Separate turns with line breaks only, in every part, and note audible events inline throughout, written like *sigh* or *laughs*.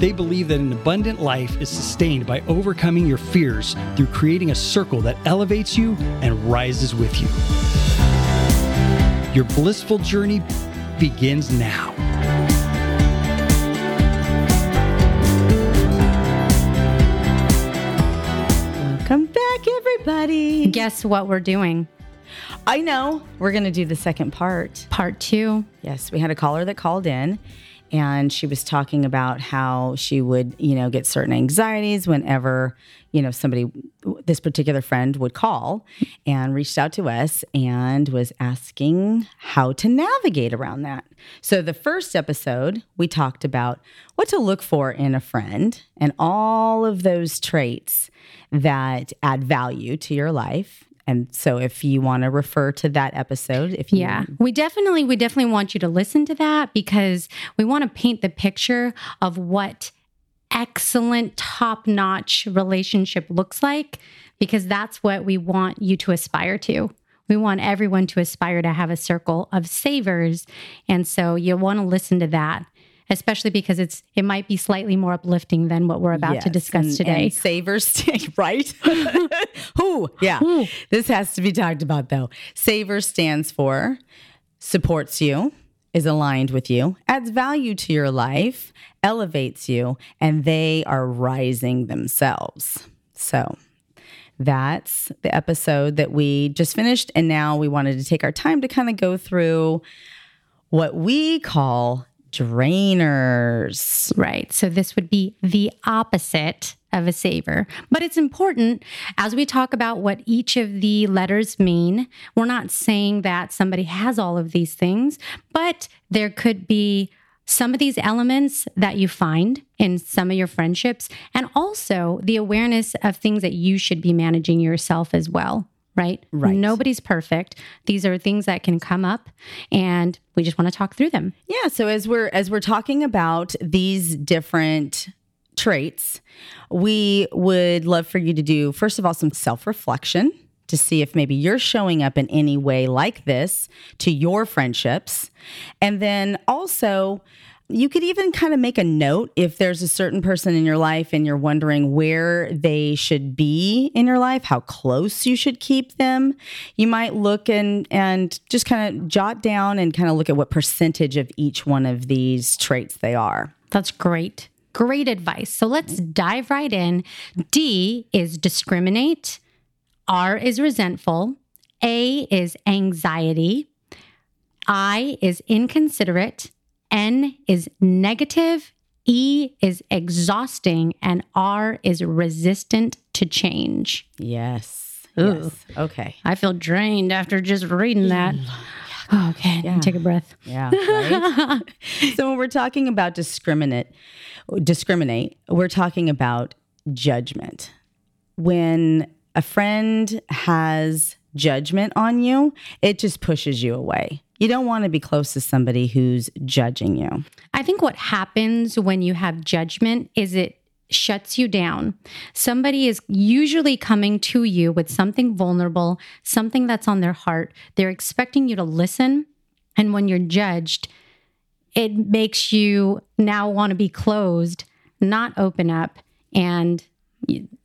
They believe that an abundant life is sustained by overcoming your fears through creating a circle that elevates you and rises with you. Your blissful journey begins now.
Welcome back, everybody.
Guess what we're doing?
I know we're going to do the second part.
Part two.
Yes, we had a caller that called in and she was talking about how she would, you know, get certain anxieties whenever, you know, somebody, this particular friend would call and reached out to us and was asking how to navigate around that. So, the first episode, we talked about what to look for in a friend and all of those traits that add value to your life and so if you want to refer to that episode, if you
Yeah. We definitely we definitely want you to listen to that because we want to paint the picture of what excellent top-notch relationship looks like because that's what we want you to aspire to. We want everyone to aspire to have a circle of savers. And so you'll want to listen to that especially because it's it might be slightly more uplifting than what we're about
Yes,
to discuss
and-
today.
And savers, *laughs* right? *laughs* Who? Yeah.
Who?
This has to be talked about though. Saver stands for supports you, is aligned with you, adds value to your life, elevates you, and they are rising themselves. So that's the episode that we just finished. And now we wanted to take our time to kind of go through what we call drainers.
Right. So this would be the opposite of a saver. But it's important as we talk about what each of the letters mean. We're not saying that somebody has all of these things, but there could be some of these elements that you find in some of your friendships, and also the awareness of things that you should be managing yourself as well. Right?
Right.
Nobody's perfect. These are things that can come up, and we just want to talk through them.
Yeah, so as we're as we're talking about these different traits, we would love for you to do first of all some self-reflection to see if maybe you're showing up in any way like this to your friendships. And then also you could even kind of make a note if there's a certain person in your life and you're wondering where they should be in your life, how close you should keep them. You might look and and just kind of jot down and kind of look at what percentage of each one of these traits they are.
That's great. Great advice. So let's dive right in. D is discriminate. R is resentful. A is anxiety. I is inconsiderate. N is negative. E is exhausting. And R is resistant to change.
Yes.
Ooh.
Yes. Okay.
I feel drained after just reading that. Oh, okay, take a breath.
Yeah. Right? *laughs* so when we're talking about discriminate discriminate, we're talking about judgment. When a friend has judgment on you, it just pushes you away. You don't want to be close to somebody who's judging you.
I think what happens when you have judgment is it shuts you down. Somebody is usually coming to you with something vulnerable, something that's on their heart. They're expecting you to listen. And when you're judged, it makes you now want to be closed, not open up. And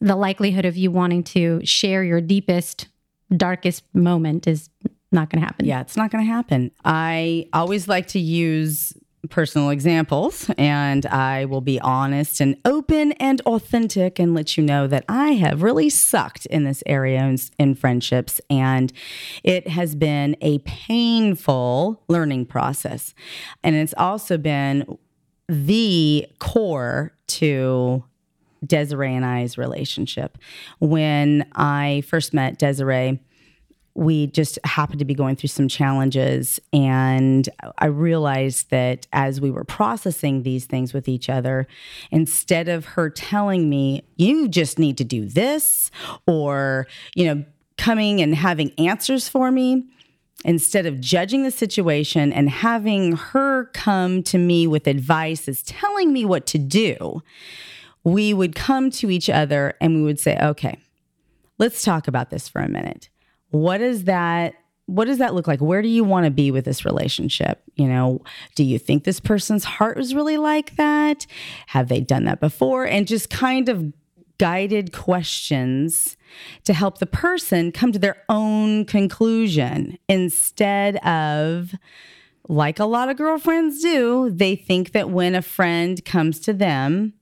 the likelihood of you wanting to share your deepest, darkest moment is not going to happen.
Yeah, it's not going to happen. I always like to use personal examples and I will be honest and open and authentic and let you know that I have really sucked in this area in, in friendships and it has been a painful learning process. And it's also been the core to Desiree and I's relationship. When I first met Desiree, we just happened to be going through some challenges. And I realized that as we were processing these things with each other, instead of her telling me, you just need to do this, or, you know, coming and having answers for me, instead of judging the situation and having her come to me with advice is telling me what to do, we would come to each other and we would say, okay, let's talk about this for a minute. What is that? What does that look like? Where do you want to be with this relationship? You know, do you think this person's heart was really like that? Have they done that before? And just kind of guided questions to help the person come to their own conclusion instead of like a lot of girlfriends do, they think that when a friend comes to them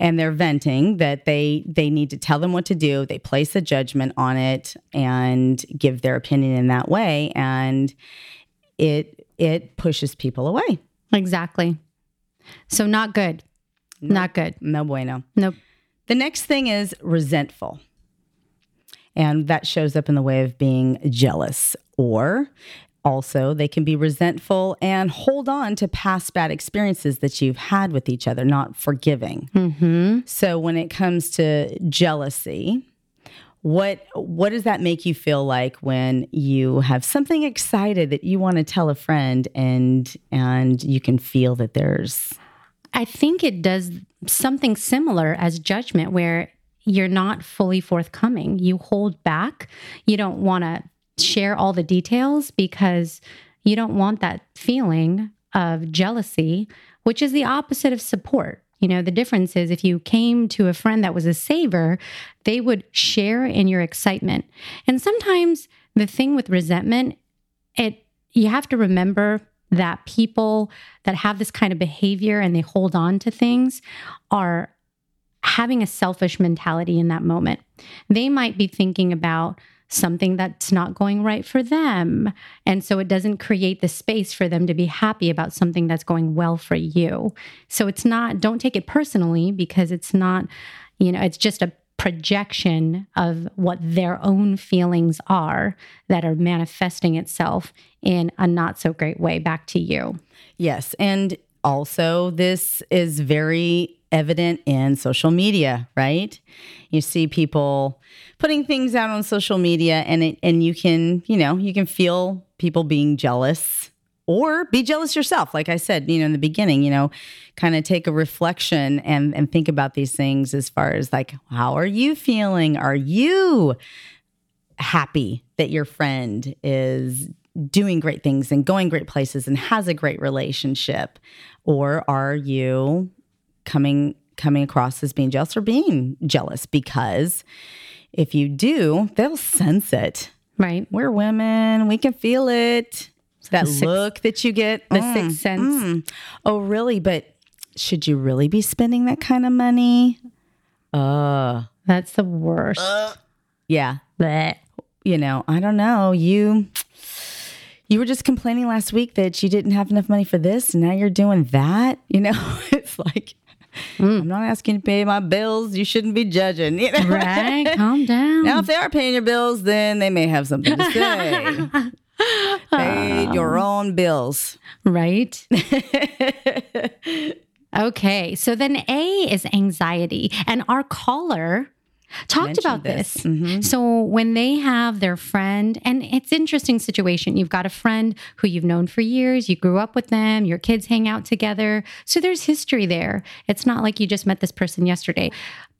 and they're venting that they they need to tell them what to do, they place a judgment on it and give their opinion in that way and it it pushes people away.
Exactly. So not good. Not good.
No bueno.
Nope.
The next thing is resentful. And that shows up in the way of being jealous, or also they can be resentful and hold on to past bad experiences that you've had with each other, not forgiving. Mm-hmm. So when it comes to jealousy, what what does that make you feel like when you have something excited that you want to tell a friend and and you can feel that there's
I think it does something similar as judgment where you're not fully forthcoming. You hold back. You don't want to share all the details because you don't want that feeling of jealousy, which is the opposite of support. You know, the difference is if you came to a friend that was a saver, they would share in your excitement. And sometimes the thing with resentment, it you have to remember that people that have this kind of behavior and they hold on to things are having a selfish mentality in that moment. They might be thinking about something that's not going right for them. And so it doesn't create the space for them to be happy about something that's going well for you. So it's not, don't take it personally because it's not, you know, it's just a projection of what their own feelings are that are manifesting itself in a not so great way back to you.
Yes. And also, this is very evident in social media, right? You see people putting things out on social media and it, and you can, you know, you can feel people being jealous or be jealous yourself. Like I said, you know, in the beginning, you know, kind of take a reflection and and think about these things as far as like how are you feeling? Are you happy that your friend is doing great things and going great places and has a great relationship or are you coming coming across as being jealous or being jealous because if you do they'll sense it
Right.
we're women we can feel it that
sixth-
look that you get
The
mm,
sixth sense.
mm. oh really but should you really be spending that kind of money uh
That's the worst.
yeah
Blech.
you know, I don't know. You you were just complaining last week that you didn't have enough money for this, and now you're doing that. *laughs* You know, it's like hmm. I'm not asking you to pay my bills. You shouldn't be judging. You know?
Right. *laughs* Calm down.
Now, if they are paying your bills, then they may have something to say. *laughs* Pay um, your own bills.
Right. okay. So then A is anxiety. And our caller talked about
this.
this. Mm-hmm. So when they have their friend, and it's interesting situation. You've got a friend who you've known for years, you grew up with them, your kids hang out together. So there's history there. It's not like you just met this person yesterday.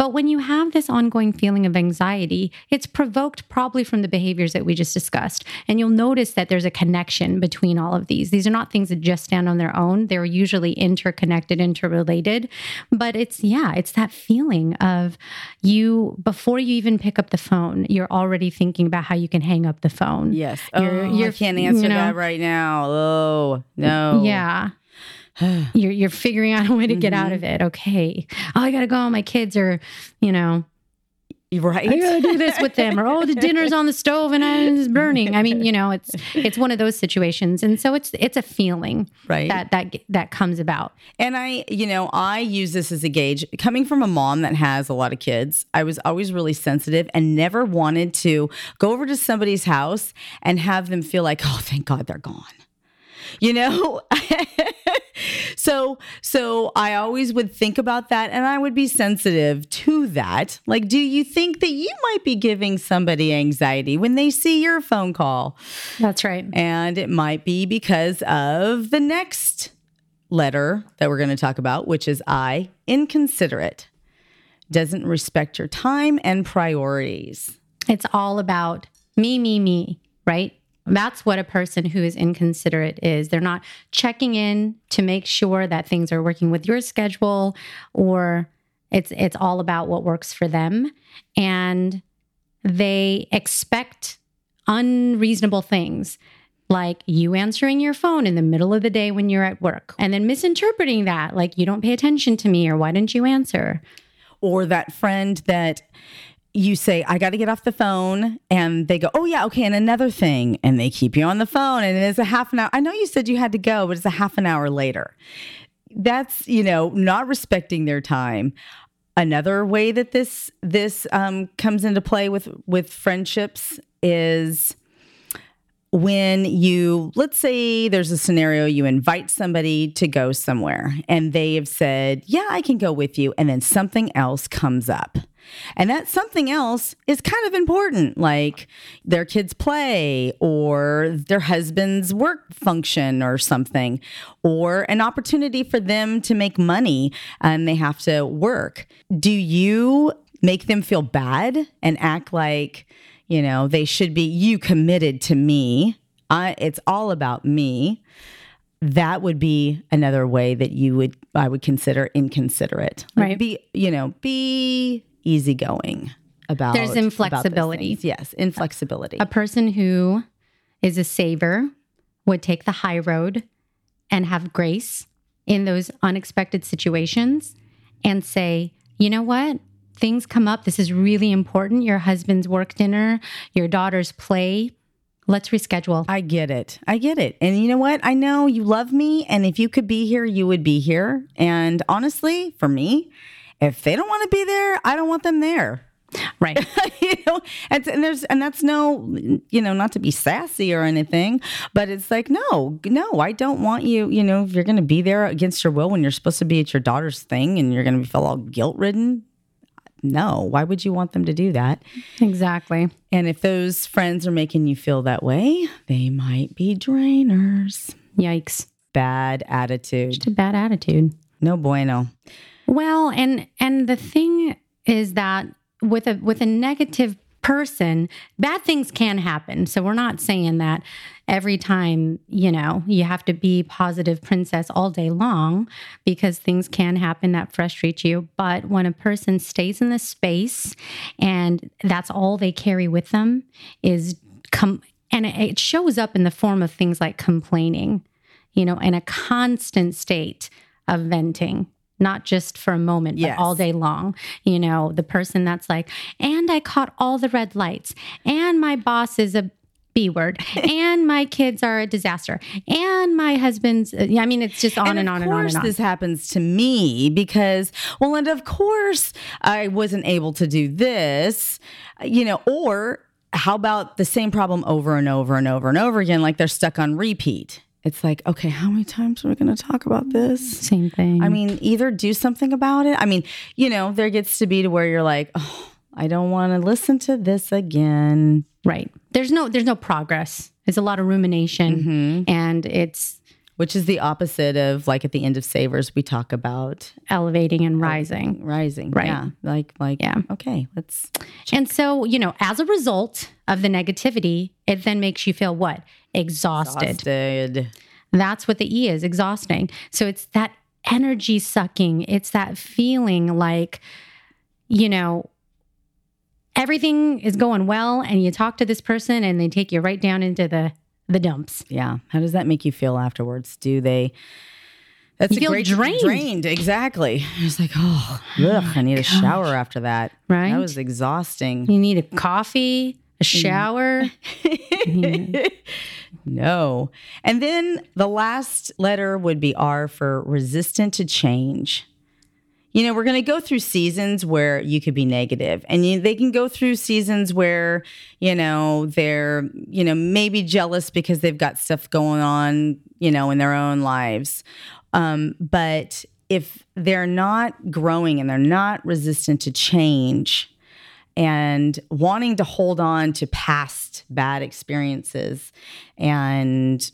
But when you have this ongoing feeling of anxiety, it's provoked probably from the behaviors that we just discussed. And you'll notice that there's a connection between all of these. These are not things that just stand on their own, they're usually interconnected, interrelated. But it's, yeah, it's that feeling of you, before you even pick up the phone, you're already thinking about how you can hang up the phone.
Yes.
You're-
oh,
you're-
I can't answer
you know-
that right now. Oh no.
Yeah. *sighs* you're you're figuring out a way to get out of mm-hmm. it. Okay. Oh, I gotta go. My kids are, you know,
Right.
I gotta do this with them, or oh, the dinner's on the stove and it's burning. I mean, you know, it's it's one of those situations, and so it's it's a feeling
Right.
that that that comes about.
And I, you know, I use this as a gauge. Coming from a mom that has a lot of kids, I was always really sensitive and never wanted to go over to somebody's house and have them feel like, oh, thank God they're gone. You know? *laughs* So so I always would think about that and I would be sensitive to that. Like do you think that you might be giving somebody anxiety when they see your phone call?
That's right.
And it might be because of the next letter that we're going to talk about, which is I, inconsiderate. Doesn't respect your time and priorities.
It's all about me, me, me, right? That's what a person who is inconsiderate is. They're not checking in to make sure that things are working with your schedule or it's it's all about what works for them and they expect unreasonable things like you answering your phone in the middle of the day when you're at work and then misinterpreting that like you don't pay attention to me or why didn't you answer
or that friend that you say, I got to get off the phone. And they go, Oh, yeah, okay. And another thing. And they keep you on the phone. And it's a half an hour. I know you said you had to go, but it's a half an hour later. That's, you know, not respecting their time. Another way that this this um, comes into play with with friendships is when you let's say there's a scenario you invite somebody to go somewhere and they have said yeah i can go with you and then something else comes up and that something else is kind of important like their kids play or their husband's work function or something or an opportunity for them to make money and they have to work do you make them feel bad and act like you know, they should be you committed to me. I it's all about me. That would be another way that you would I would consider inconsiderate. Like
Right.
Be, you know, be easygoing about
There's inflexibility.
things. Yes, inflexibility.
a person who is a saver would take the high road and have grace in those unexpected situations and say, you know what? Things come up. This is really important. Your husband's work dinner, your daughter's play. Let's reschedule.
I get it. I get it. And you know what? I know you love me. And if you could be here, you would be here. And honestly, for me, if they don't want to be there, I don't want them there.
Right. *laughs*
you know, and, and there's and that's no, you know, not to be sassy or anything, but it's like no, no, I don't want you. You know, if you're going to be there against your will when you're supposed to be at your daughter's thing and you're going to feel all guilt ridden, no. Why would you want them to do that?
exactly.
And if those friends are making you feel that way, they might be drainers.
Yikes.
Bad attitude.
Just a bad attitude.
No bueno.
Well, and and the thing is that with a with a negative person, bad things can happen. So we're not saying that every time, you know, you have to be positive princess all day long because things can happen that frustrate you, but when a person stays in the space and that's all they carry with them is come and it- shows up in the form of things like complaining, you know, in a constant state of venting not just for a moment,
Yes.
but all day long. You know, the person that's like, and I caught all the red lights, and my boss is a B word, *laughs* and my kids are a disaster, and my husband's, uh, I mean, it's just on and,
of
on and on
course
and on.
this happens to me because well and of course i wasn't able to do this you know or how about the same problem over and over and over and over again like they're stuck on repeat it's like okay how many times are we going to talk about this
Same thing.
i mean either do something about it i mean you know there gets to be to where you're like oh i don't want to listen to this again
right. There's no, there's no progress. There's a lot of rumination,
Mm-hmm.
and it's
which is the opposite of like at the end of savers we talk about
elevating and rising.
rising
Right.
yeah like like
Yeah.
okay let's
And so, you know, as a result of the negativity, it then makes you feel what? Exhausted.
exhausted.
That's what the E is exhausting. So it's that energy sucking. It's that feeling like, you know, everything is going well and you talk to this person and they take you right down into the the dumps.
Yeah. How does that make you feel afterwards? Do they? That's
You
a
feel
great
drained.
Drained, exactly. It's like, oh, ugh, I need a oh shower after that.
Right.
That was exhausting.
You need a coffee, a shower. *laughs* *laughs*
No. And then the last letter would be R for resistant to change. You know, we're going to go through seasons where you could be negative, and you, they can go through seasons where, you know, they're, you know, maybe jealous because they've got stuff going on, you know, in their own lives. Um, but if they're not growing and they're not resistant to change and wanting to hold on to past bad experiences and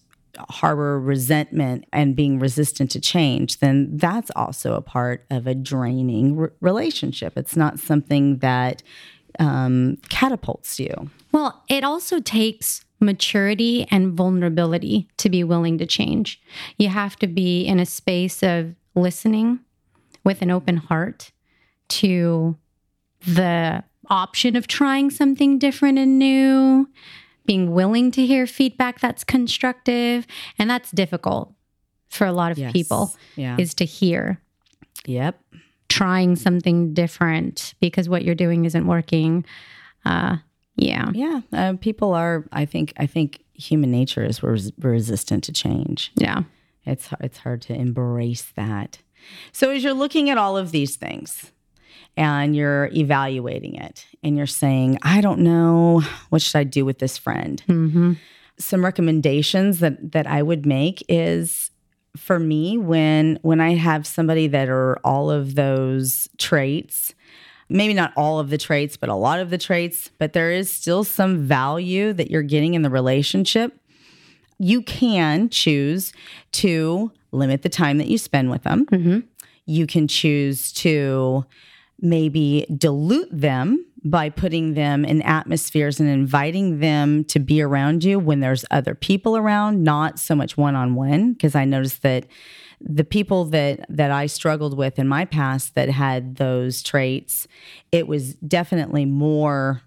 harbor resentment and being resistant to change, then that's also a part of a draining relationship. It's not something that um, catapults you.
Well, it also takes maturity and vulnerability to be willing to change. You have to be in a space of listening with an open heart to the option of trying something different and new, being willing to hear feedback that's constructive. And that's difficult for a lot of
Yes.
people
Yeah.
is to hear
Yep.
trying something different because what you're doing isn't working. Uh, yeah.
Yeah. Uh, people are. I think. I think human nature is res- resistant to change.
Yeah.
It's it's hard to embrace that. So as you're looking at all of these things and you're evaluating it and you're saying, I don't know, what should I do with this friend?
hmm
Some recommendations that that I would make is for me when when I have somebody that are all of those traits, maybe not all of the traits, but a lot of the traits, but there is still some value that you're getting in the relationship you can choose to limit the time that you spend with them.
Mhm.
You can choose to maybe dilute them by putting them in atmospheres and inviting them to be around you when there's other people around, not so much one on one. Because I noticed that the people that that I struggled with in my past that had those traits, it was definitely more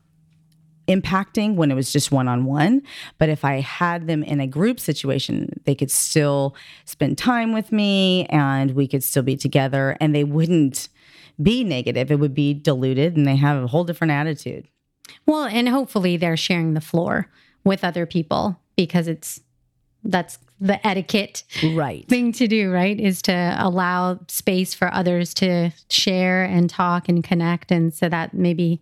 impacting when it was just one on one. But if I had them in a group situation, they could still spend time with me and we could still be together and they wouldn't be negative. It would be diluted and they have a whole different attitude.
Well, and hopefully they're sharing the floor with other people because it's that's the etiquette
Right.
thing to do, right? Is to allow space for others to share and talk and connect. And so that maybe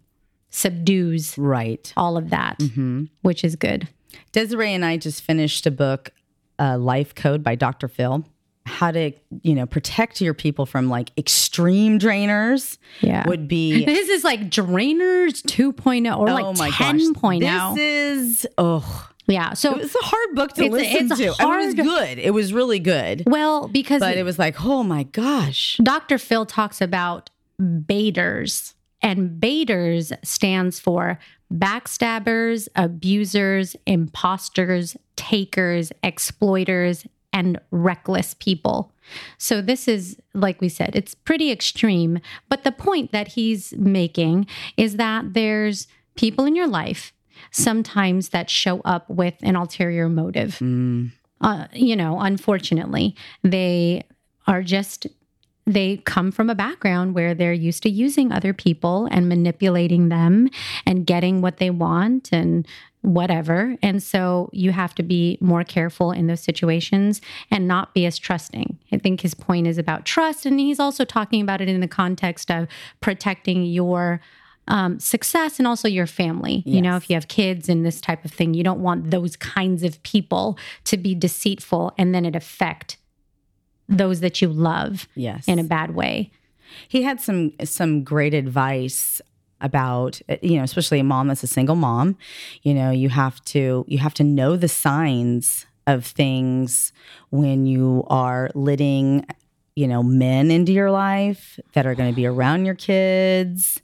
subdues
Right.
all of that,
hmm
which is good.
Desiree and I just finished a book, uh, Life Code by Dr. Phil. How to, you know, protect your people from like extreme drainers
Yeah.
would be *laughs*
this is like Drainers 2.0 or
oh
like
my
10.0.
gosh. Oh. This is oh
yeah. So,
It was a hard book to
It's
listen
it's a
to. I mean, it was good. It was really good.
well, because
But it was like, oh my gosh.
Dr. Phil talks about baiters, and baiters stands for backstabbers, abusers, imposters, takers, exploiters, and reckless people. So, this is, like we said, it's pretty extreme. But the point that he's making is that there's people in your life sometimes that show up with an ulterior motive
Mm,
uh, you know, unfortunately, they are just they come from a background where they're used to using other people and manipulating them and getting what they want and whatever. And so you have to be more careful in those situations and not be as trusting. I think his point is about trust. And he's also talking about it in the context of protecting your um, success and also your family. You know, if you have kids and this type of thing, you don't want those kinds of people to be deceitful and then it affect those that you love
yes.
in a bad way.
he had some some great advice about eh, you know especially a mom that's a single mom you know you have to you have to know the signs of things when you are letting you know men into your life that are going to be around your kids.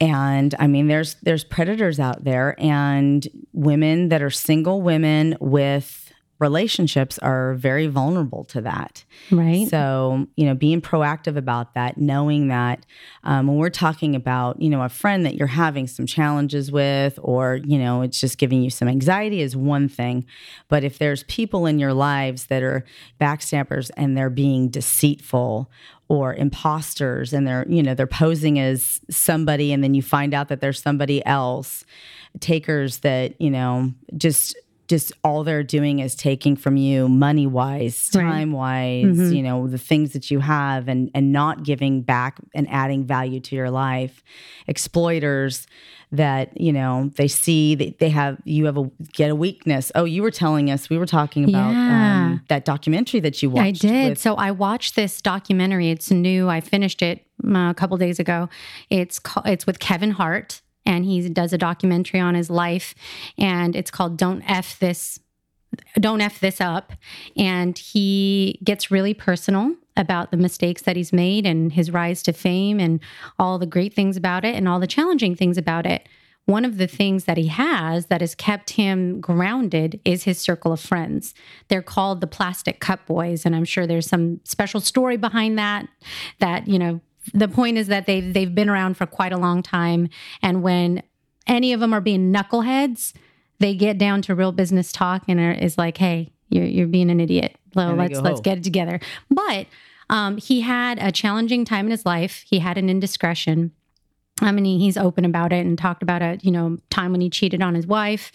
And i mean there's there's predators out there and women that are single women with relationships are very vulnerable to that
Right.
so, you know, being proactive about that, knowing that um, when we're talking about, you know, a friend that you're having some challenges with, or, you know, it's just giving you some anxiety is one thing. But if there's people in your lives that are backstabbers and they're being deceitful or imposters and they're, you know, they're posing as somebody and then you find out that there's somebody else, takers that, you know, just just all they're doing is taking from you money wise, time wise,
Mhm.
you know, the things that you have and and not giving back and adding value to your life. Exploiters that, you know, they see that they have you have a get a weakness. Oh, you were telling us, we were talking about
Yeah.
um, that documentary that you watched.
I did.
with-
so I watched this documentary. It's new. I finished it uh, a couple days ago. It's called, it's with Kevin Hart, and he does a documentary on his life, and it's called "Don't F This." Don't F this up. And he gets really personal about the mistakes that he's made and his rise to fame and all the great things about it and all the challenging things about it. One of the things that he has that has kept him grounded is his circle of friends. They're called the Plastic Cup Boyz, and I'm sure there's some special story behind that. That you know, the point is that they they've been around for quite a long time, and when any of them are being knuckleheads, they get down to real business talk and are, is like, "Hey, you're you're being an idiot. Well, let's let's
home.
get it together." But um, he had a challenging time in his life. He had an indiscretion. I mean, he's open about it and talked about a you know time when he cheated on his wife,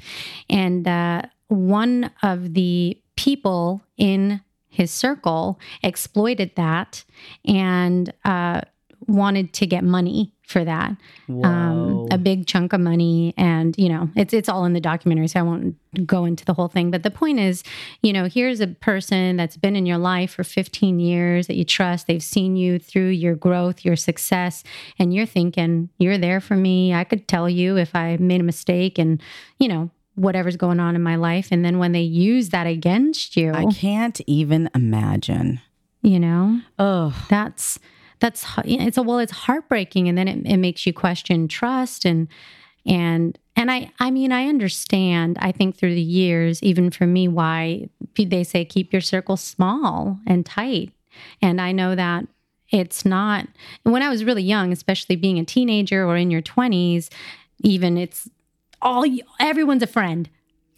and uh, one of the people in his circle exploited that and uh, wanted to get money for that, um, a big chunk of money, and you know it's it's all in the documentary, so I won't go into the whole thing. But the point is, you know, here's a person that's been in your life for 15 years that you trust. They've seen you through your growth, your success, and you're thinking, you're there for me. I could tell you if I made a mistake and, you know, whatever's going on in my life. And then when they use that against you,
I can't even imagine.
you know,
Oh,
that's that's it's a well it's heartbreaking and then it, it makes you question trust and and and i i mean i understand i think through the years even for me why they say keep your circle small and tight. And i know that it's not when i was really young especially being a teenager or in your 20s even it's all everyone's a friend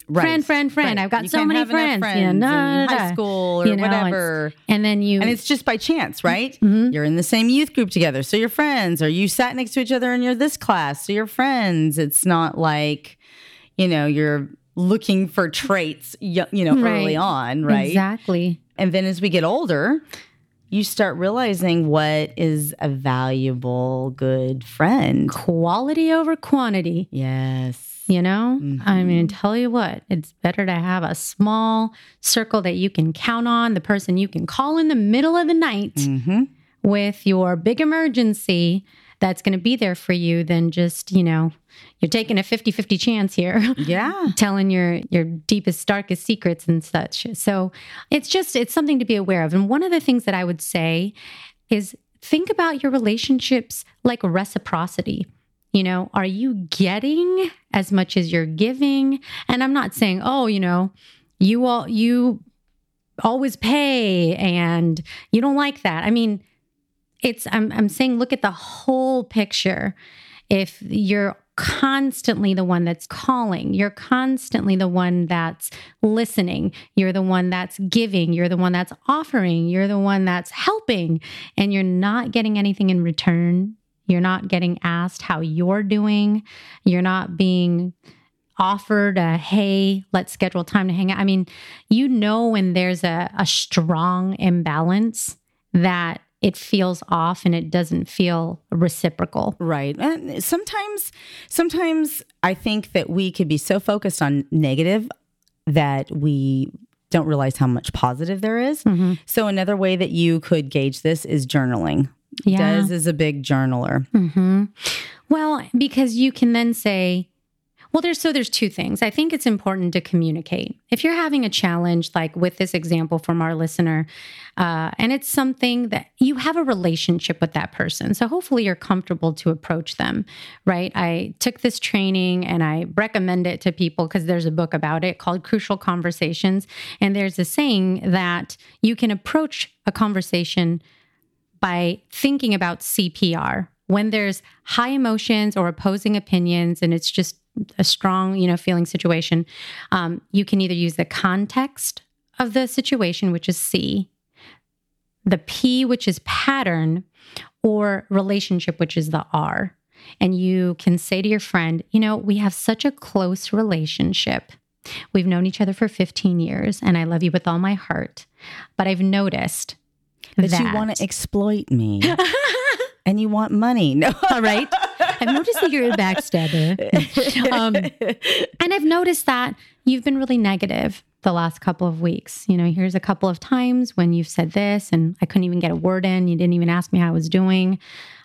right.
friend friend friend
Right.
i've got
You
so many
enough
friends, you know,
in high school or
You know,
whatever.
and then you
And it's just by chance, right?
Mhm.
You're in the same youth group together. So you're friends, or you sat next to each other and you're this class. So you're friends. It's not like, you know, you're looking for traits, you know,
Right.
early on, right?
exactly
And then as we get older, you start realizing what is a valuable, good friend.
quality over quantity
Yes.
You know, I
Mm-hmm.
mean, tell you what, it's better to have a small circle that you can count on, the person you can call in the middle of the night
hmm
with your big emergency that's going to be there for you than just, you know, you're taking a 50 50 chance here. *laughs*
Yeah.
telling your your deepest darkest secrets and such so it's just it's something to be aware of and one of the things that i would say is think about your relationships like reciprocity you know are you getting as much as you're giving and i'm not saying oh you know you all you always pay and you don't like that i mean it's i'm, I'm saying look at the whole picture if you're constantly the one that's calling, you're constantly the one that's listening, you're the one that's giving, you're the one that's offering, you're the one that's helping, and you're not getting anything in return. You're not getting asked how you're doing. You're not being offered a hey let's schedule time to hang out i mean you know when there's a, a strong imbalance that it feels off and it doesn't feel reciprocal
Right. And sometimes sometimes I think that we could be so focused on negative that we don't realize how much positive there is.
Mhm.
So another way that you could gauge this is journaling.
Yeah.
Des is a big journaler.
hmm Well, because you can then say, well, there's so there's two things. I think it's important to communicate. If you're having a challenge, like with this example from our listener, uh, and it's something that you have a relationship with that person, so hopefully you're comfortable to approach them, right? I took this training and I recommend it to people because there's a book about it called Crucial Conversations, and there's a saying that you can approach a conversation by thinking about CPR when there's high emotions or opposing opinions and it's just a strong you know feeling situation um, you can either use the context of the situation which is c the p which is pattern or relationship which is the r and you can say to your friend you know we have such a close relationship We've known each other for 15 years and I love you with all my heart. But I've noticed
But
that
you want to exploit me. *laughs* and you want money. *laughs* No.
All right. I've noticed that you're a backstabber. *laughs* um, and I've noticed that you've been really negative the last couple of weeks. You know, here's a couple of times when you've said this and I couldn't even get a word in. You didn't even ask me how I was doing.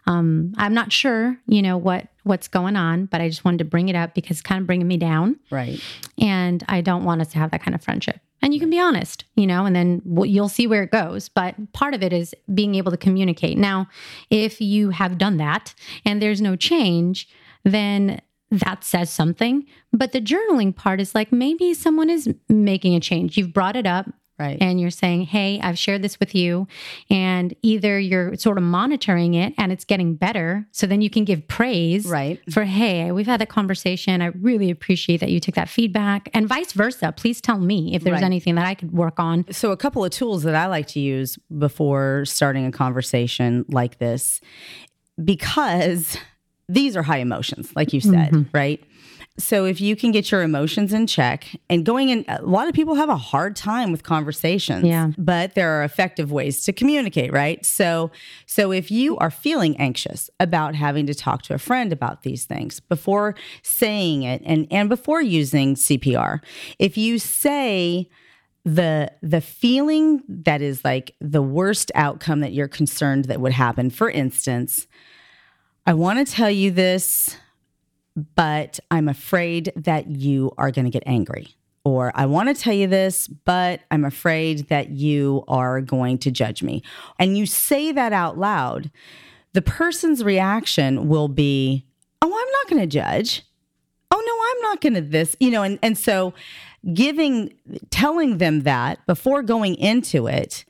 Um, I'm not sure, you know, what what's going on, but I just wanted to bring it up because it's kind of bringing me down.
Right.
And I don't want us to have that kind of friendship. And you can be honest, you know, and then you'll see where it goes. But part of it is being able to communicate. Now, if you have done that and there's no change, then that says something. But the journaling part is like maybe someone is making a change. You've brought it up.
Right.
And you're saying, hey, I've shared this with you. And either you're sort of monitoring it and it's getting better. So then you can give praise
Right.
for, hey, we've had that conversation. I really appreciate that you took that feedback. And vice versa. Please tell me if there's
Right.
anything that I could work on.
So, a couple of tools that I like to use before starting a conversation like this, because these are high emotions, like you said, mm-hmm. right? So, if you can get your emotions in check and going in, a lot of people have a hard time with conversations,
Yeah.
but there are effective ways to communicate, right? So, so if you are feeling anxious about having to talk to a friend about these things before saying it and, and before using CPR, if you say, the the feeling that is like the worst outcome that you're concerned that would happen for instance i want to tell you this but i'm afraid that you are going to get angry. Or i want to tell you this but i'm afraid that you are going to judge me. And you say that out loud the person's reaction will be oh i'm not going to judge. Oh no i'm not going to this you know and and so giving telling them that before going into it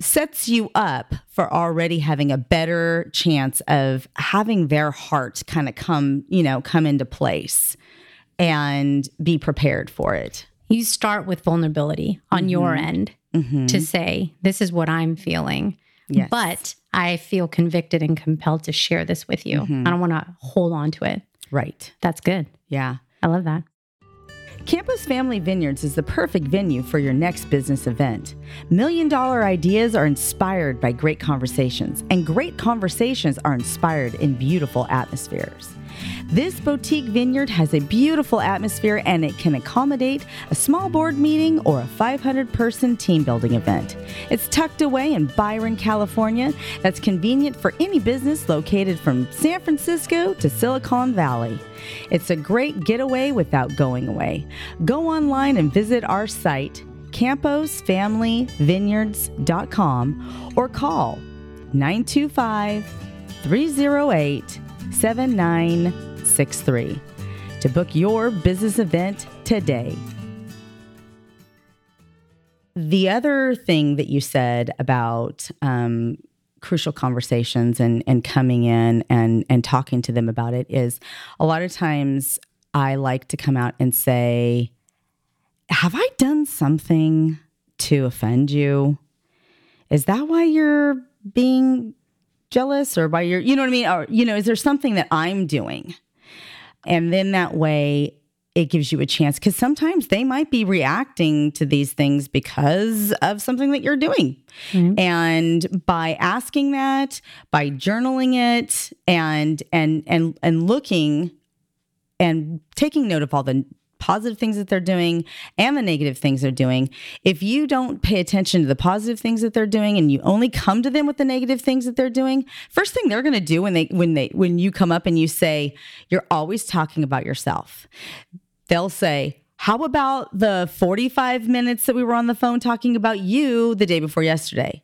sets you up for already having a better chance of having their heart kind of come you know come into place and be prepared for it
You start with vulnerability on mm-hmm. your end mm-hmm. to say, this is what I'm feeling.
Yes.
But I feel convicted and compelled to share this with you. Mm-hmm. I don't want to hold on to it.
right
That's good.
yeah
I love that.
Campos Family Vineyards is the perfect venue for your next business event. Million dollar ideas are inspired by great conversations, and great conversations are inspired in beautiful atmospheres. This boutique vineyard has a beautiful atmosphere and it can accommodate a small board meeting or a 500 person team building event. It's tucked away in Byron, California, that's convenient for any business located from San Francisco to Silicon Valley. It's a great getaway without going away. Go online and visit our site, camposfamilyvineyards.com, or call 925 308 7963 to book your business event today. The other thing that you said about um, crucial conversations and, and coming in and, and talking to them about it is a lot of times I like to come out and say, Have I done something to offend you? Is that why you're being jealous or by you're, you know what I mean? Or, you know, is there something that I'm doing? And then that way it gives you a chance because sometimes they might be reacting to these things because of something that you're doing. And by asking that, by journaling it and and and and looking and taking note of all the positive things that they're doing and the negative things they're doing. If you don't pay attention to the positive things that they're doing and you only come to them with the negative things that they're doing, first thing they're going to do when they when they when you come up and you say you're always talking about yourself. They'll say, "How about the 45 minutes that we were on the phone talking about you the day before yesterday?"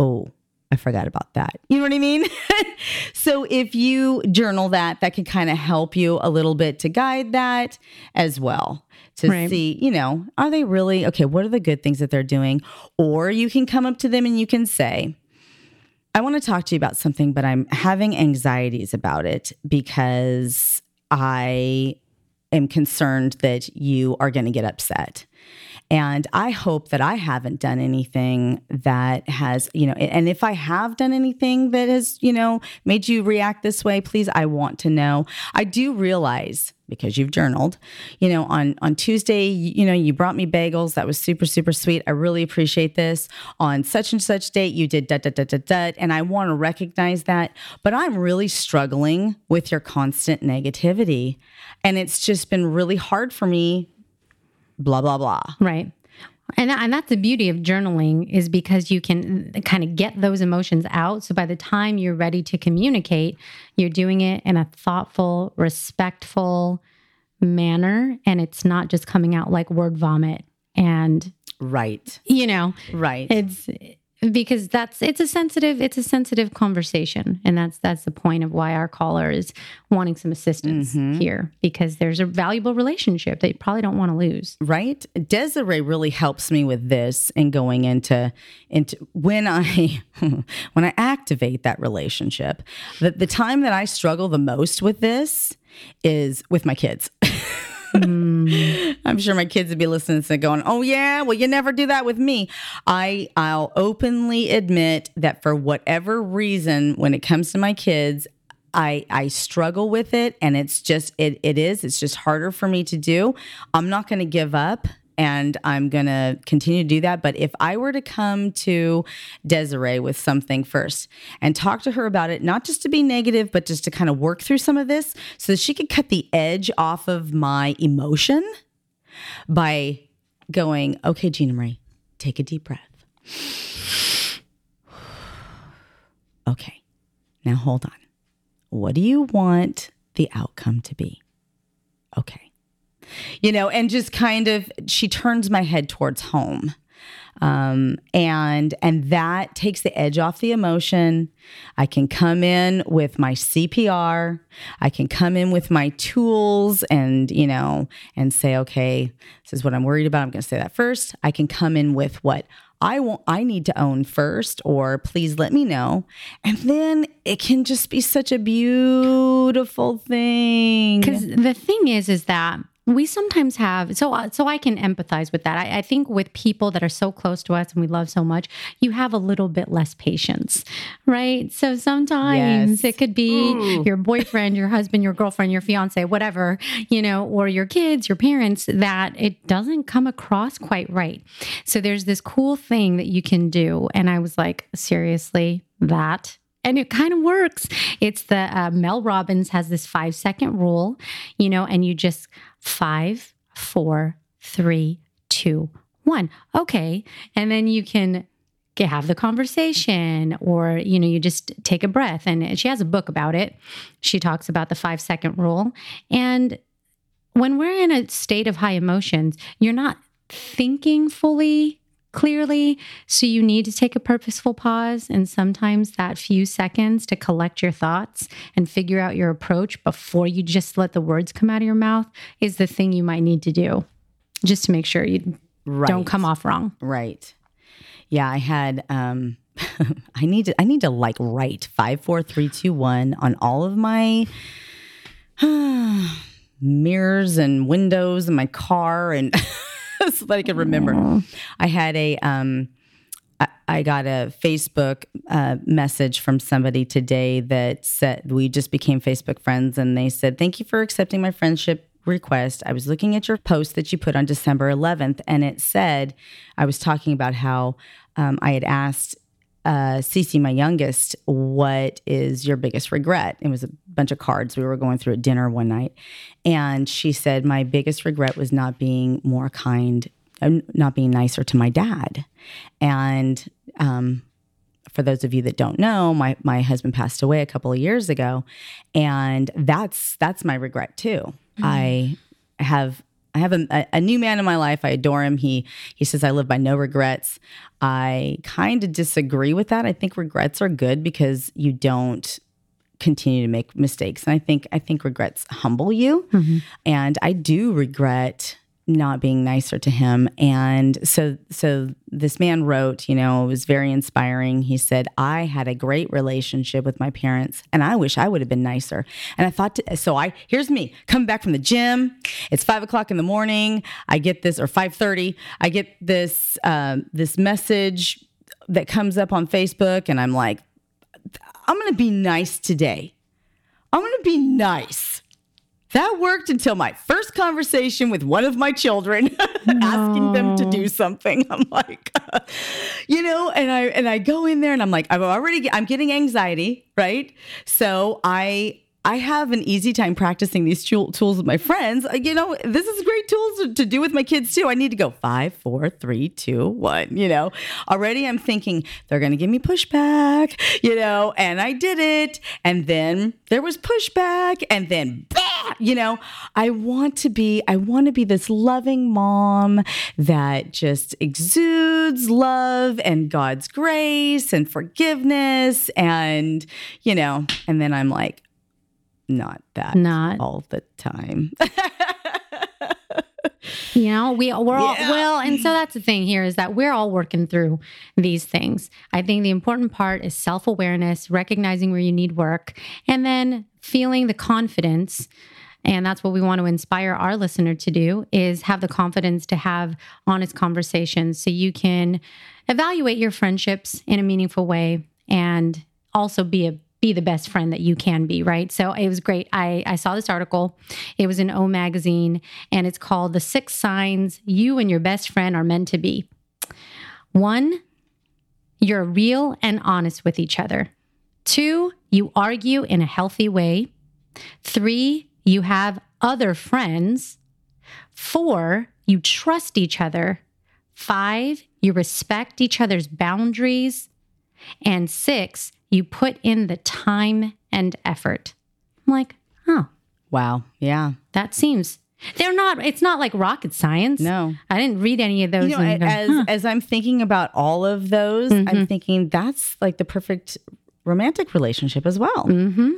Oh, I forgot about that. You know what I mean? *laughs* so if you journal that, that can kind of help you a little bit to guide that as well. To
Right.
see, you know, are they really okay? What are the good things that they're doing? Or you can come up to them and you can say, I want to talk to you about something, but I'm having anxieties about it because I am concerned that you are going to get upset. And I hope that I haven't done anything that has, you know, and if I have done anything that has, you know, made you react this way, please, I want to know. I do realize because you've journaled, you know, on on Tuesday, you know, you brought me bagels. That was super super sweet. I really appreciate this. On such and such date, you did da da da da da, and I want to recognize that. But I'm really struggling with your constant negativity, and it's just been really hard for me. Blah blah blah.
Right. And, and that's the beauty of journaling is because you can kind of get those emotions out. So by the time you're ready to communicate, you're doing it in a thoughtful, respectful manner. And it's not just coming out like word vomit. And,
Right.
you know,
Right.
it's because that's it's a sensitive it's a sensitive conversation. And that's that's the point of why our caller is wanting some assistance mm-hmm. here because there's a valuable relationship that you probably don't want to lose.
Right? Desiree really helps me with this and going into into when i *laughs* when i activate that relationship the, the time that i struggle the most with this is with my kids Mm. *laughs* I'm sure my kids would be listening and going, "Oh yeah, well you never do that with me." I I'll openly admit that for whatever reason, when it comes to my kids, I I struggle with it, and it's just it it is it's just harder for me to do. I'm not going to give up. And I'm going to continue to do that. But if I were to come to Desiree with something first and talk to her about it, not just to be negative, but just to kind of work through some of this so that she could cut the edge off of my emotion by going, okay, Gina Marie, take a deep breath. *sighs* Okay, now hold on. What do you want the outcome to be? Okay. You know, and just kind of, she turns my head towards home. Um, and and that takes the edge off the emotion. I can come in with my CPR. I can come in with my tools and you know and say, okay, this is what I'm worried about. I'm going to say that first. I can come in with what I want. I need to own first, or please let me know, and then it can just be such a beautiful thing.
because the thing is is that we sometimes have so so i can empathize with that. I, I think with people that are so close to us and we love so much you have a little bit less patience right? So sometimes
Yes.
it could be your boyfriend your husband your girlfriend your fiance whatever you know or your kids your parents that it doesn't come across quite right. So there's this cool thing that you can do. And i was like seriously that? And it kind of works. It's the uh, Mel Robbins has this five second rule, you know, and you just five, four, three, two, one. Okay. And then you can have the conversation or, you know, you just take a breath. And she has a book about it. She talks about the five second rule. And when we're in a state of high emotions, you're not thinking fully clearly. So you need to take a purposeful pause. And sometimes that few seconds to collect your thoughts and figure out your approach before you just let the words come out of your mouth is the thing you might need to do just to make sure you
right.
don't come off wrong.
Right. Yeah, I had um *laughs* I need to I need to like write five, four, three, two, one on all of my *sighs* mirrors and windows in my car and *laughs* *laughs* so that I can remember. I had a um I- I got a Facebook uh, message from somebody today that said we just became Facebook friends, and they said, "Thank you for accepting my friendship request. I was looking at your post that you put on December 11th, and it said I was talking about how um, I had asked uh, Cece, my youngest, what is your biggest regret? It was a bunch of cards we were going through at dinner one night, and she said my biggest regret was not being more kind, uh, not being nicer to my dad, and um, for those of you that don't know, my my husband passed away a couple of years ago, and that's that's my regret too. I have I have a, a new man in my life. I adore him. He he says I live by no regrets. I kind of disagree with that. I think regrets are good because you don't continue to make mistakes, and I think I think regrets humble you. Mm-hmm. And I do regret not being nicer to him. And so so this man wrote you know it was very inspiring. He said i had a great relationship with my parents and i wish i would have been nicer. And i thought to, so i here's me coming back from the gym. It's five o'clock in the morning. I get this or 5.30 i get this um, this message that comes up on facebook and i'm like i'm gonna be nice today. I'm gonna be nice that worked until my first conversation with one of my children, *laughs* asking them to do something. I'm like, *laughs* you know, and I and I go in there and I'm like, I'm already I'm getting anxiety, right? So I I have an easy time practicing these tools with my friends. Uh, You know, this is great tools to, do with my kids too. I need to go five, four, three, two, one. You know, already I'm thinking they're going to give me pushback. You know, and I did it, and then there was pushback, and then *laughs* you know, I want to be, I want to be this loving mom that just exudes love and God's grace and forgiveness, and you know, and then I'm like not that
Not.
all the time. *laughs*
You know, we we're all
Yeah.
well, and so that's the thing here is that we're all working through these things. I think the important part is self awareness, recognizing where you need work, and then feeling the confidence. And that's what we want to inspire our listener to do is have the confidence to have honest conversations so you can evaluate your friendships in a meaningful way and also be a be the best friend that you can be, right? So it was great. I, I saw this article. It was in O Magazine, and it's called The Six Signs You and Your Best Friend Are Meant to Be. One, you're real and honest with each other. Two, you argue in a healthy way. Three, you have other friends. Four, you trust each other. Five, you respect each other's boundaries. And six, you put in the time and effort. I'm like, oh,
wow. Yeah.
that seems. They're not, it's not like rocket science.
No.
I didn't read any of those.
You know,
and
as
huh.
as I'm thinking about all of those, I'm thinking that's like the perfect romantic relationship as well.
Mm-hmm.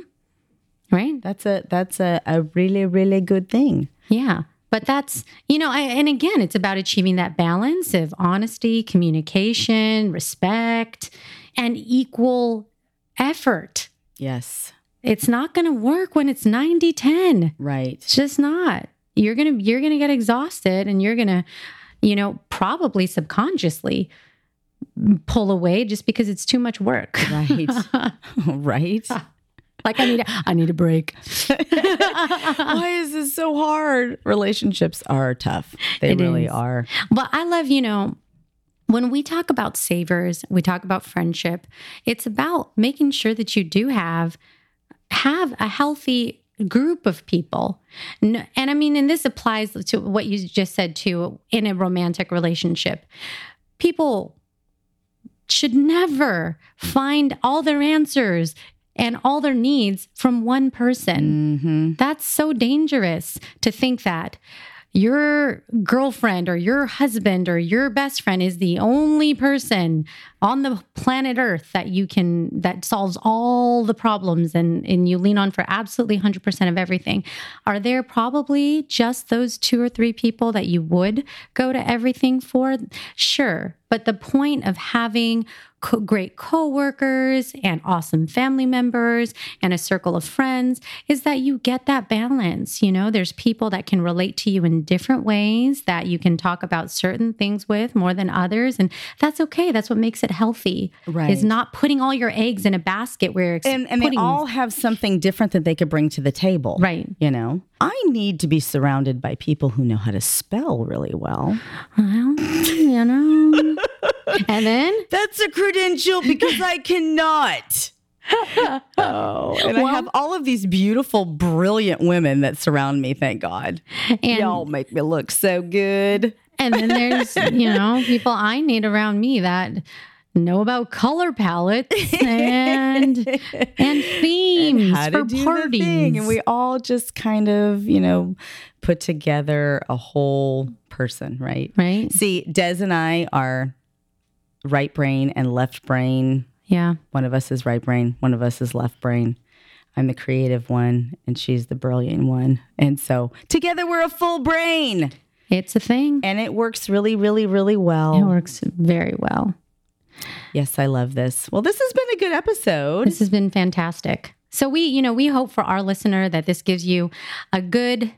Right?
That's a that's a, a really really good thing.
Yeah. But that's, you know, I, and again, it's about achieving that balance of honesty, communication, respect, and equal effort.
Yes.
It's not going to work when it's 90 10.
Right.
It's just not. You're going to you're going to get exhausted and you're going to, you know, probably subconsciously pull away just because it's too much work.
Right. *laughs* *laughs* right.
Like I need a, I need a break. *laughs*
Why is this so hard? Relationships are tough. They
It
really
is.
are.
But I love, you know, when we talk about savers, we talk about friendship, it's about making sure that you do have have a healthy group of people. And I mean, and this applies to what you just said too in a romantic relationship. People should never find all their answers and all their needs from one person.
hmm
That's so dangerous to think that your girlfriend or your husband or your best friend is the only person on the planet earth that you can that solves all the problems and and you lean on for absolutely 100% of everything are there probably just those two or three people that you would go to everything for sure but the point of having co- great coworkers and awesome family members and a circle of friends is that you get that balance. You know, there's people that can relate to you in different ways that you can talk about certain things with more than others. And that's okay. That's what makes it healthy.
Right.
Is not putting all your eggs in a basket where it's
And and they all have something different that they could bring to the table.
Right.
You know, I need to be surrounded by people who know how to spell really well.
Well, you know. *laughs* and then
That's a credential because I cannot. *laughs* oh, and I have all of these beautiful, brilliant women that surround me. Thank God.
and
Y'all make me look so good.
And then there's, you know, people I need around me that know about color palettes *laughs* and and themes
how
for parties.
the and we all just kind of, you know, put together a whole person, right?
right?
See, Des and I are right brain and left brain.
Yeah.
One of us is right brain, one of us is left brain. I'm the creative one, and she's the brilliant one. And so together we're a full brain.
It's a thing.
and it works really, really, really well.
It works very well.
Yes, I love this. Well, this has been a good episode.
This has been fantastic. So we, you know, we hope for our listener that this gives you a good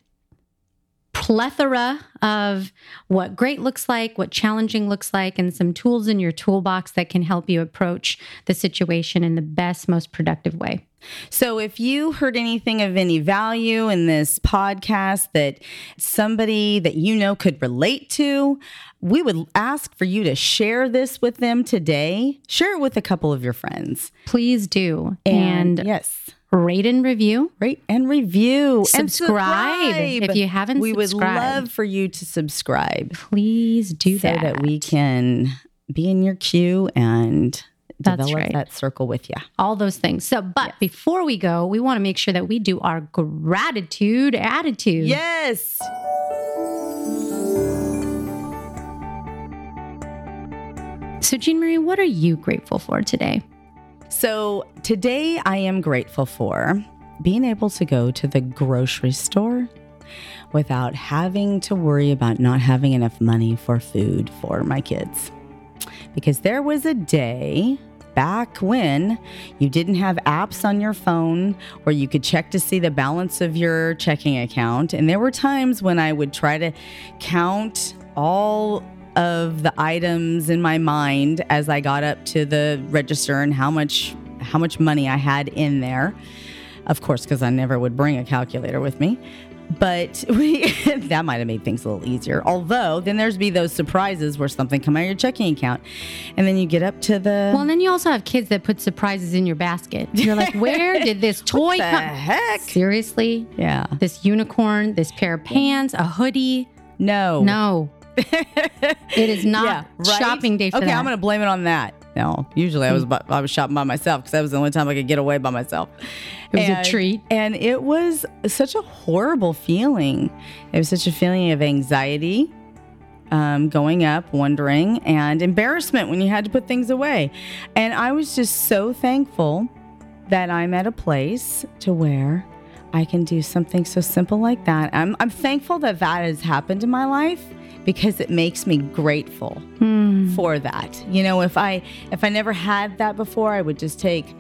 plethora of what great looks like, what challenging looks like, and some tools in your toolbox that can help you approach the situation in the best, most productive way.
So, if you heard anything of any value in this podcast that somebody that you know could relate to, we would ask for you to share this with them today. Share it with a couple of your friends.
Please do. And,
yes,
rate and review.
rate and review. and
Subscribe if you haven't
We would love for you to subscribe
Please do
so
that.
that we can be in your queue and
That's
develop
right.
that circle with you.
all those things. So, but before we go, we want to make sure that we do our gratitude attitude.
Yes.
So, Jean Marie, what are you grateful for today?
So today I am grateful for being able to go to the grocery store without having to worry about not having enough money for food for my kids. Because there was a day back when you didn't have apps on your phone where you could check to see the balance of your checking account. And there were times when I would try to count all of the items in my mind as I got up to the register and how much how much money I had in there. Of course, because I never would bring a calculator with me. But *laughs* we, that might have made things a little easier. Although then there's be those surprises where something come out of your checking account, and then you get up to the
Well, and then you also have kids that put surprises in your basket. *laughs* You're like, where did this toy
the
come?
heck?
Seriously?
Yeah.
This unicorn, this pair of pants, a hoodie?
No.
No. It is not
Yeah, right?
shopping day for me.
okay,
that.
I'm gonna blame it on that. No, usually I was bu- I was shopping by myself because that was the only time I could get away by myself.
It was a treat.
and it was such a horrible feeling. It was such a feeling of anxiety, um, going up, wondering, and embarrassment when you had to put things away. And I was just so thankful that I'm at a place to where I can do something so simple like that. I'm, I'm thankful that that has happened in my life because it makes me grateful
Hmm.
for that. You know, if I if I never had that before, I would just take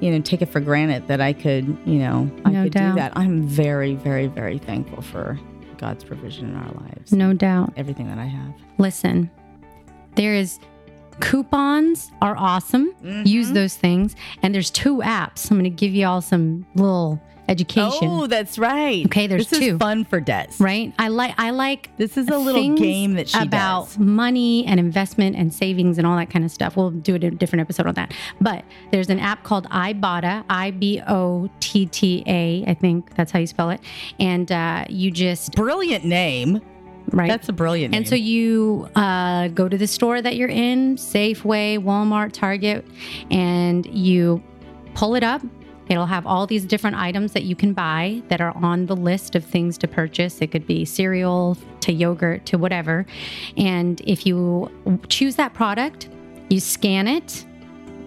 you know take it for granted that I could you know I
No
could
doubt.
do that. I'm very very very thankful for God's provision in our lives.
No doubt.
Everything that I have.
Listen, there is coupons are awesome.
Mm-hmm.
Use those things. And there's two apps. I'm going to give you all some little education.
Oh, that's right.
Okay, there's
this
two.
Is fun for Des.
Right? I like I like
This is a little game that she
about
does.
money and investment and savings and all that kind of stuff. We'll do a different episode on that. But there's an app called Ibotta, I B O T T A, I think that's how you spell it. And uh, you just
Brilliant name.
right.
That's a brilliant name.
and so you uh, go to the store that you're in, Safeway, Walmart, Target, and you pull it up. It'll have all these different items that you can buy that are on the list of things to purchase. It could be cereal to yogurt to whatever. And if you choose that product, you scan it.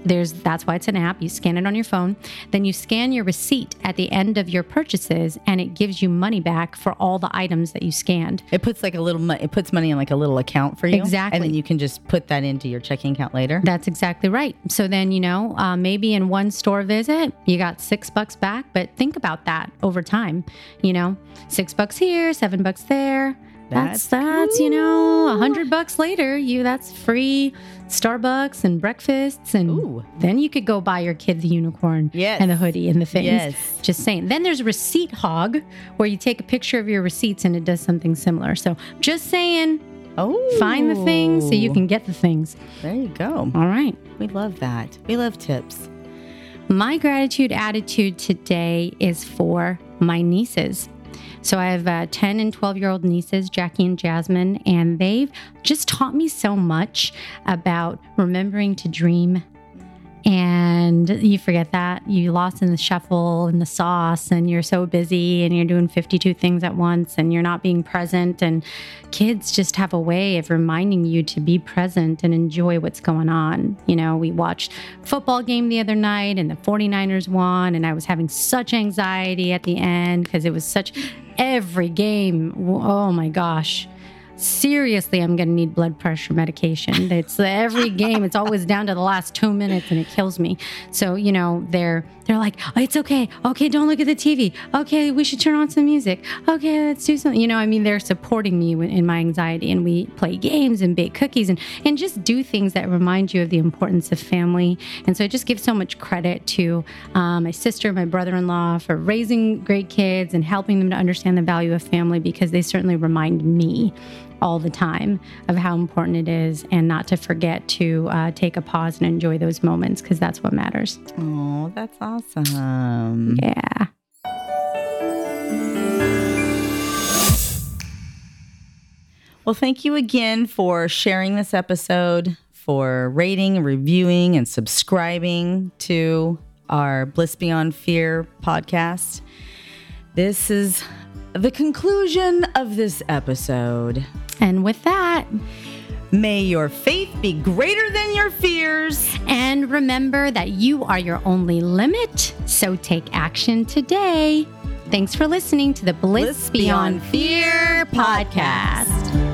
There's that's why it's an app. You scan it on your phone. Then you scan your receipt at the end of your purchases and it gives you money back for all the items that you scanned.
it puts like a little it puts money in like a little account for you.
Exactly.
And then you can just put that into your checking account later.
That's exactly right. So then, you know, uh, maybe in one store visit, you got six bucks back, but think about that over time. You know, six bucks here, seven bucks there. That's
That's
that's, you know, a hundred bucks later. You that's free Starbucks and breakfasts, and
Ooh.
then you could go buy your kid the unicorn
Yes.
and the hoodie and the things.
Yes.
Just saying. Then there's Receipt Hog, where you take a picture of your receipts and it does something similar. So just saying,
Oh.
find the things so you can get the things.
There you go.
All right.
We love that. We love tips.
My gratitude attitude today is for my nieces. So I have uh, 10 and 12 year old nieces, Jackie and Jasmine, and they've just taught me so much about remembering to dream. And you forget that you lost in the shuffle and the sauce, and you're so busy and you're doing 52 things at once and you're not being present. And kids just have a way of reminding you to be present and enjoy what's going on. You know, we watched football game the other night and the 49ers won, and I was having such anxiety at the end because it was such every game. Oh my gosh. Seriously, I'm going to need blood pressure medication. It's every game. It's always down to the last two minutes, and it kills me. So you know, they're they're like, oh, it's okay. Okay, don't look at the TV. Okay, we should turn on some music. Okay, let's do something. You know, I mean, they're supporting me in my anxiety, and we play games and bake cookies and and just do things that remind you of the importance of family. And so I just give so much credit to um, my sister, my brother-in-law for raising great kids and helping them to understand the value of family because they certainly remind me all the time of how important it is and not to forget to uh, take a pause and enjoy those moments because that's what matters.
Oh, that's awesome.
Yeah.
Well, thank you again for sharing this episode, for rating, reviewing, and subscribing to our Bliss Beyond Fear podcast. This is the conclusion of this episode.
And with that,
may your faith be greater than your fears.
And remember that you are your only limit. So take action today. Thanks for listening to the Bliss, Bliss Beyond, Beyond Fear podcast.